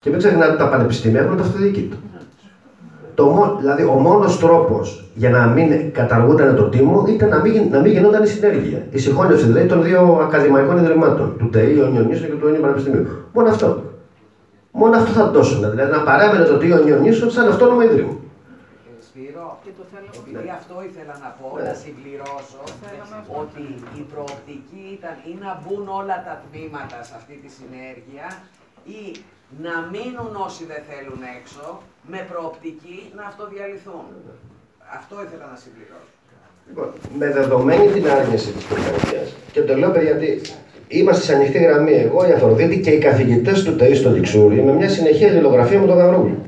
Και μην ξεχνάτε ότι τα πανεπιστήμια έχουν το αυτοδιοίκητο. Το, δηλαδή, ο μόνος τρόπος για να μην καταργούνταν το τίμο ήταν να μην, να μην γινόταν η συνέργεια. Η συγχώνευση δηλαδή των δύο ακαδημαϊκών ιδρυμάτων, του ΤΕΗ, ο Νιονίσου και του Ωνίου Πανεπιστημίου. Μόνο αυτό. Μόνο αυτό θα δώσουν. Δηλαδή να παράμενε το ΤΕΗ, ο Νιονίσου σαν αυτόνομο ίδρυμα. Επειδή αυτό ήθελα να πω, να συμπληρώσω ότι η προοπτική ήταν ή να μπουν όλα τα τμήματα σε αυτή τη συνέργεια ή να μείνουν όσοι δεν θέλουν έξω με προοπτική να αυτοδιαλυθούν. Αυτό ήθελα να συμπληρώσω. Λοιπόν, με δεδομένη την άρνηση της πυρκαγιά, και το λέω γιατί είμαστε σε ανοιχτή γραμμή εγώ, η Αφροδίτη και οι καθηγητές του ΤΕΙ στο Λιξούρι με μια συνεχή αλληλογραφία με τον Γαβρούλη.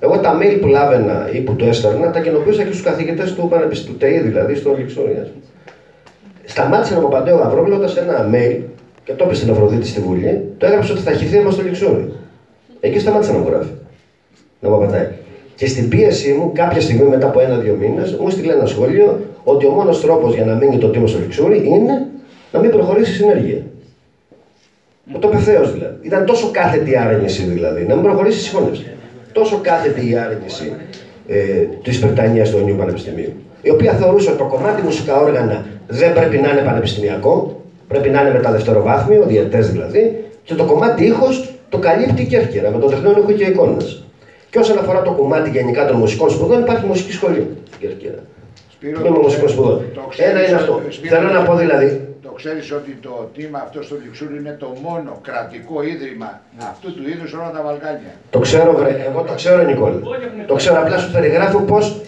Εγώ τα mail που λάβαινα ή που το έστελνα, τα κοινοποιούσα και στους καθηγητές του Πανεπιστημίου, ΤΕΙ δηλαδή, στο Λιξούρι. Σταμάτησε να μου απαντάει ο Γαβρούλη ένα mail και το είπε στην Αφροδίτη στη Βουλή, το έγραψε ότι θα χυθεί στο Λιξούρι. Εκεί σταμάτησε να μου γράφει. Να μου απαντάει. Και στην πίεσή μου, κάποια στιγμή μετά από ένα-δύο μήνες, μου στείλε ένα σχόλιο ότι ο μόνος τρόπος για να μείνει το τίμο στο Λιξούρι είναι να μην προχωρήσει η συνέργεια. Μου το πεθαίω δηλαδή. Ήταν τόσο κάθετη η άρνηση δηλαδή, να μην προχωρήσει η συγχώνευση. Τόσο κάθετη η άρνηση ε, της Βρετανίας του Ενίου Πανεπιστημίου. Η οποία θεωρούσε ότι το κομμάτι μουσικά όργανα δεν πρέπει να είναι πανεπιστημιακό, πρέπει να είναι μεταδευτεροβάθμιο, διαιτέ δηλαδή, και το κομμάτι ήχος το καλύπτει και έρχερα με το τεχνόν ήχο και εικόνα. Και όσον αφορά το κομμάτι γενικά των μουσικών σπουδών, υπάρχει μουσική σχολή. Κέρκυρα. Σπύρο, με μουσικών σπουδών. Ένα είναι αυτό. Θέλω να πω δηλαδή. Το ξέρεις ότι το τίμα αυτό στο Λιξούρι είναι το μόνο κρατικό ίδρυμα αυτού του είδους όλα τα Βαλκάνια. Το ξέρω, βρε. Εγώ το ξέρω, Νικόλ. Το ξέρω. Απλά σου περιγράφω πώς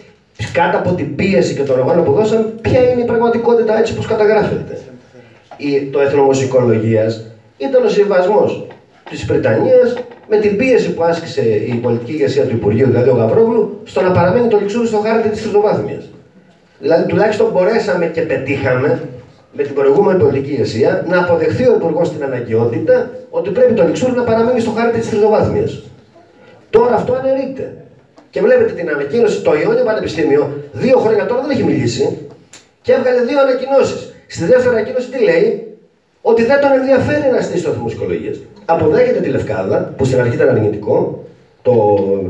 κάτω από την πίεση και τον αγώνα που δώσαν, ποια είναι η πραγματικότητα έτσι όπω καταγράφεται. Η, το εθνομουσικολογία ήταν ο συμβασμός της Βρετανίας με την πίεση που άσκησε η πολιτική ηγεσία του Υπουργείου, δηλαδή ο Γαβρόγλου, στο να παραμένει το Λιξούρι στο χάρτη της τριτοβάθμιας. Δηλαδή, τουλάχιστον μπορέσαμε και πετύχαμε με την προηγούμενη πολιτική ηγεσία να αποδεχθεί ο Υπουργός την αναγκαιότητα ότι πρέπει το Λιξούρι να παραμένει στο χάρτη της τριτοβάθμιας. Τώρα αυτό αναιρείται. Και βλέπετε την ανακοίνωση, το Ιόνιο Πανεπιστήμιο, δύο χρόνια τώρα δεν έχει μιλήσει και έβγαλε δύο ανακοινώσεις. Στη δεύτερη ανακοίνωση τι λέει, ότι δεν τον ενδιαφέρει να στήσει το μουσικολογία. Αποδέχεται τη Λευκάδα, που στην αρχή ήταν αρνητικό, το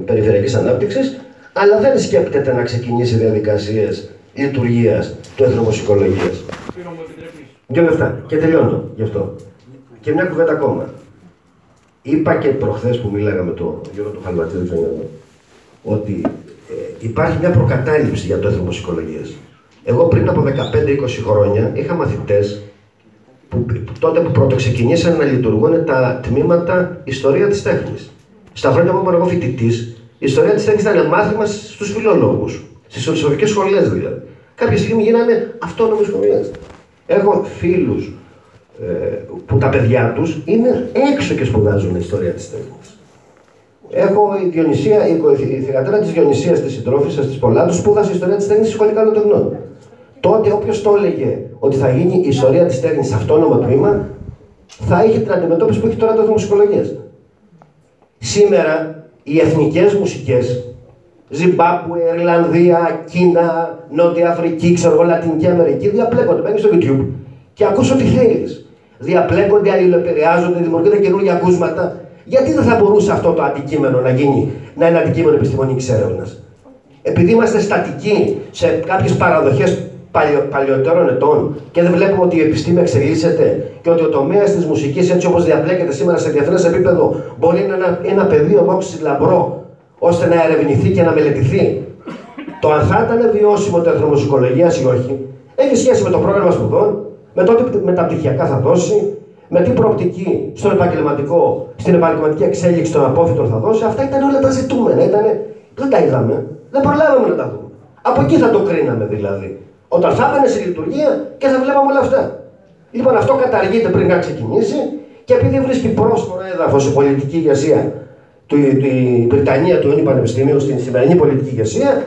περιφερειακής ανάπτυξης, αλλά δεν σκέπτεται να ξεκινήσει διαδικασίες λειτουργίας του εθνομουσικολογία. Δύο λεφτά και τελειώνω γι' αυτό. Και μια κουβέντα ακόμα. Είπα και προχθές που μίλαγα με τον Γιώργο του Χαλβατζίδη, ότι ε, υπάρχει μια προκατάληψη για το εθνομουσικολογία. Εγώ πριν από 15-20 χρόνια είχα μαθητές που, τότε που πρώτο ξεκινήσαν να λειτουργούν τα τμήματα ιστορία της τέχνης. Στα χρόνια που ήμουν εγώ φοιτητής, η ιστορία της τέχνης ήταν μάθημα στους φιλολόγους, στις φιλοσοφικές σχολές δηλαδή. Κάποια στιγμή γίνανε αυτόνομες σχολές. Έχω φίλους ε, που τα παιδιά τους είναι έξω και σπουδάζουν ιστορία της τέχνης. Έχω η Διονυσία, η, η θηγατέρα της Διονυσίας της συντρόφισσας της Πολάτου, σπούδασε ιστορία της τέχνης σχολικά των τεχνών. Τότε όποιος το έλεγε ότι θα γίνει η ιστορία της τέχνη σε αυτόνομο τμήμα, θα είχε την αντιμετώπιση που έχει τώρα το δημοσιολογία. Σήμερα οι εθνικές μουσικές, Ζιμπάμπουε, Ιρλανδία, Κίνα, Νότια Αφρική, ξέρω εγώ, Λατινική Αμερική, διαπλέκονται. Μπαίνει στο YouTube και ακούς ό,τι θέλεις. Διαπλέκονται, αλληλοεπηρεάζονται, δημιουργούνται καινούργια ακούσματα. Γιατί δεν θα μπορούσε αυτό το αντικείμενο να γίνει, να είναι αντικείμενο επιστημονικής έρευνας; Επειδή είμαστε στατικοί σε κάποιες παραδοχές παλιο, παλιότερων ετών και δεν βλέπουμε ότι η επιστήμη εξελίσσεται και ότι ο τομέας της μουσικής, έτσι όπως διαπλέκεται σήμερα σε διεθνές επίπεδο, μπορεί να είναι ένα, ένα πεδίο δόξη λαμπρό, ώστε να ερευνηθεί και να μελετηθεί. Το αν θα ήταν βιώσιμο το εθνομουσικολογία ή όχι, έχει σχέση με το πρόγραμμα σπουδών, με το ότι μεταπτυχιακά θα δώσει, με τι προοπτική στον επαγγελματικό, στην επαγγελματική εξέλιξη των απόφυτων θα δώσει. Αυτά ήταν όλα τα ζητούμενα. Ήτανε, δεν τα είδαμε. Δεν προλάβαμε να τα δούμε. Από εκεί θα το κρίναμε δηλαδή. Όταν θα έπαιρνε σε λειτουργία και θα βλέπαμε όλα αυτά. Λοιπόν, αυτό καταργείται πριν να ξεκινήσει και επειδή βρίσκει πρόσφορο έδαφος η πολιτική ηγεσία του, η Βρυτανία του Ινι Πανεπιστημίου στην σημερινή πολιτική ηγεσία,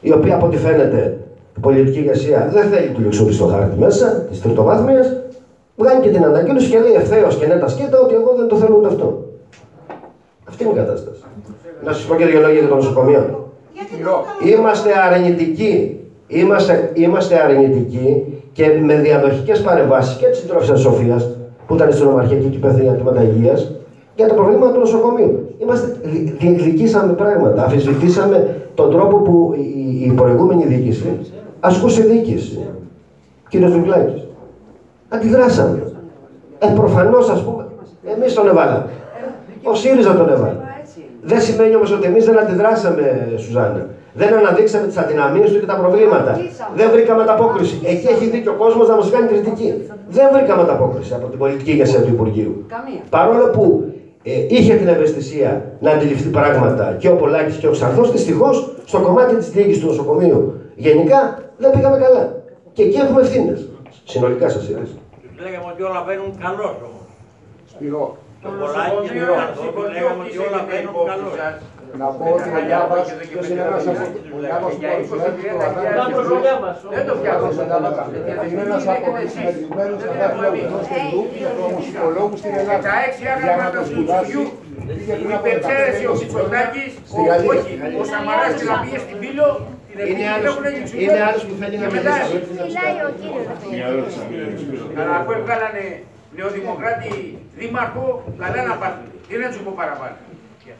η οποία από ό,τι φαίνεται η πολιτική ηγεσία δεν θέλει του λεξούρι στο χάρτη μέσα, της τριτοβάθμιας, βγάζει και την ανακοίνωση και λέει ευθέως και ναι τα σκέτα ότι εγώ δεν το θέλω ούτε αυτό. Αυτή είναι η κατάσταση. Να σας πω και δύο λόγια για το νοσοκομείο. Είμαστε αρνητικοί είμαστε, είμαστε αρνητικοί και με διαδοχικές παρεμβάσεις και της συντρόφισσα Σοφίας, που ήταν στην Ομαρχία και εκεί πέθανε για θέματα υγεία, για τα προβλήματα του νοσοκομείου. Είμαστε, διεκδικήσαμε πράγματα. Αφισβητήσαμε τον τρόπο που η, η προηγούμενη διοίκηση ασκούσε διοίκηση. Κύριος Δουλάκη. Αντιδράσαμε. Ε, προφανώς, ας πούμε, εμείς τον έβαλαμε. Ο ΣΥΡΙΖΑ τον έβαλε. Δεν σημαίνει όμως ότι εμείς δεν αντιδράσαμε, Σουζάννα. Δεν αναδείξαμε τις αδυναμίες του και τα προβλήματα. Δεν βρήκαμε ανταπόκριση. Εκεί έχει δίκιο ο κόσμος να μας κάνει κριτική. Δεν βρήκαμε ανταπόκριση από την πολιτική ηγεσία του Υπουργείου. Παρόλο που ε, είχε την ευαισθησία να αντιληφθεί πράγματα και ο Πολάκης και ο Ξαρθό, δυστυχώς στο κομμάτι της διοίκησης του νοσοκομείου γενικά δεν πήγαμε καλά. Και εκεί έχουμε ευθύνες. Συνολικά σας είπα. Λέγαμε ότι όλα βαίνουν καλώς όμως. Σπυρό. Το Πολάκη και το Καρδό λέγαμε ότι όλα βαίνουν καλώς. Να πω ότι ο Λιάβας, ποιος είναι ένας από ο Λιάβας που παρουσιάζει το ανάγκη Δεν το φτιάχνω. είναι ένας από τους συναντημένους στα δάχτυλα του Θεού Στελού και των μουσικολόγους στην Ελλάδα. Τα έξι Για άγραφα να του το σπουδάσει, Τσουτσιού, είχε πριν η από υπερξαίρεση ο 15 Μητσοτάκης, Στη ο- Γαλλία. όχι, ο Σαμαράς και να πήγε στην Πύλο, την Είναι ευθύνη άλλος, έχουν οι είναι Τσουτσιούς. άλλος που θέλει να Και μετά, μιλήσει. Μιλάει ο κύριος. Αλλά αφού έβγαλανε νεοδημοκράτη δήμαρχο, καλά να πάθουν. Τι να του πω παραπάνω.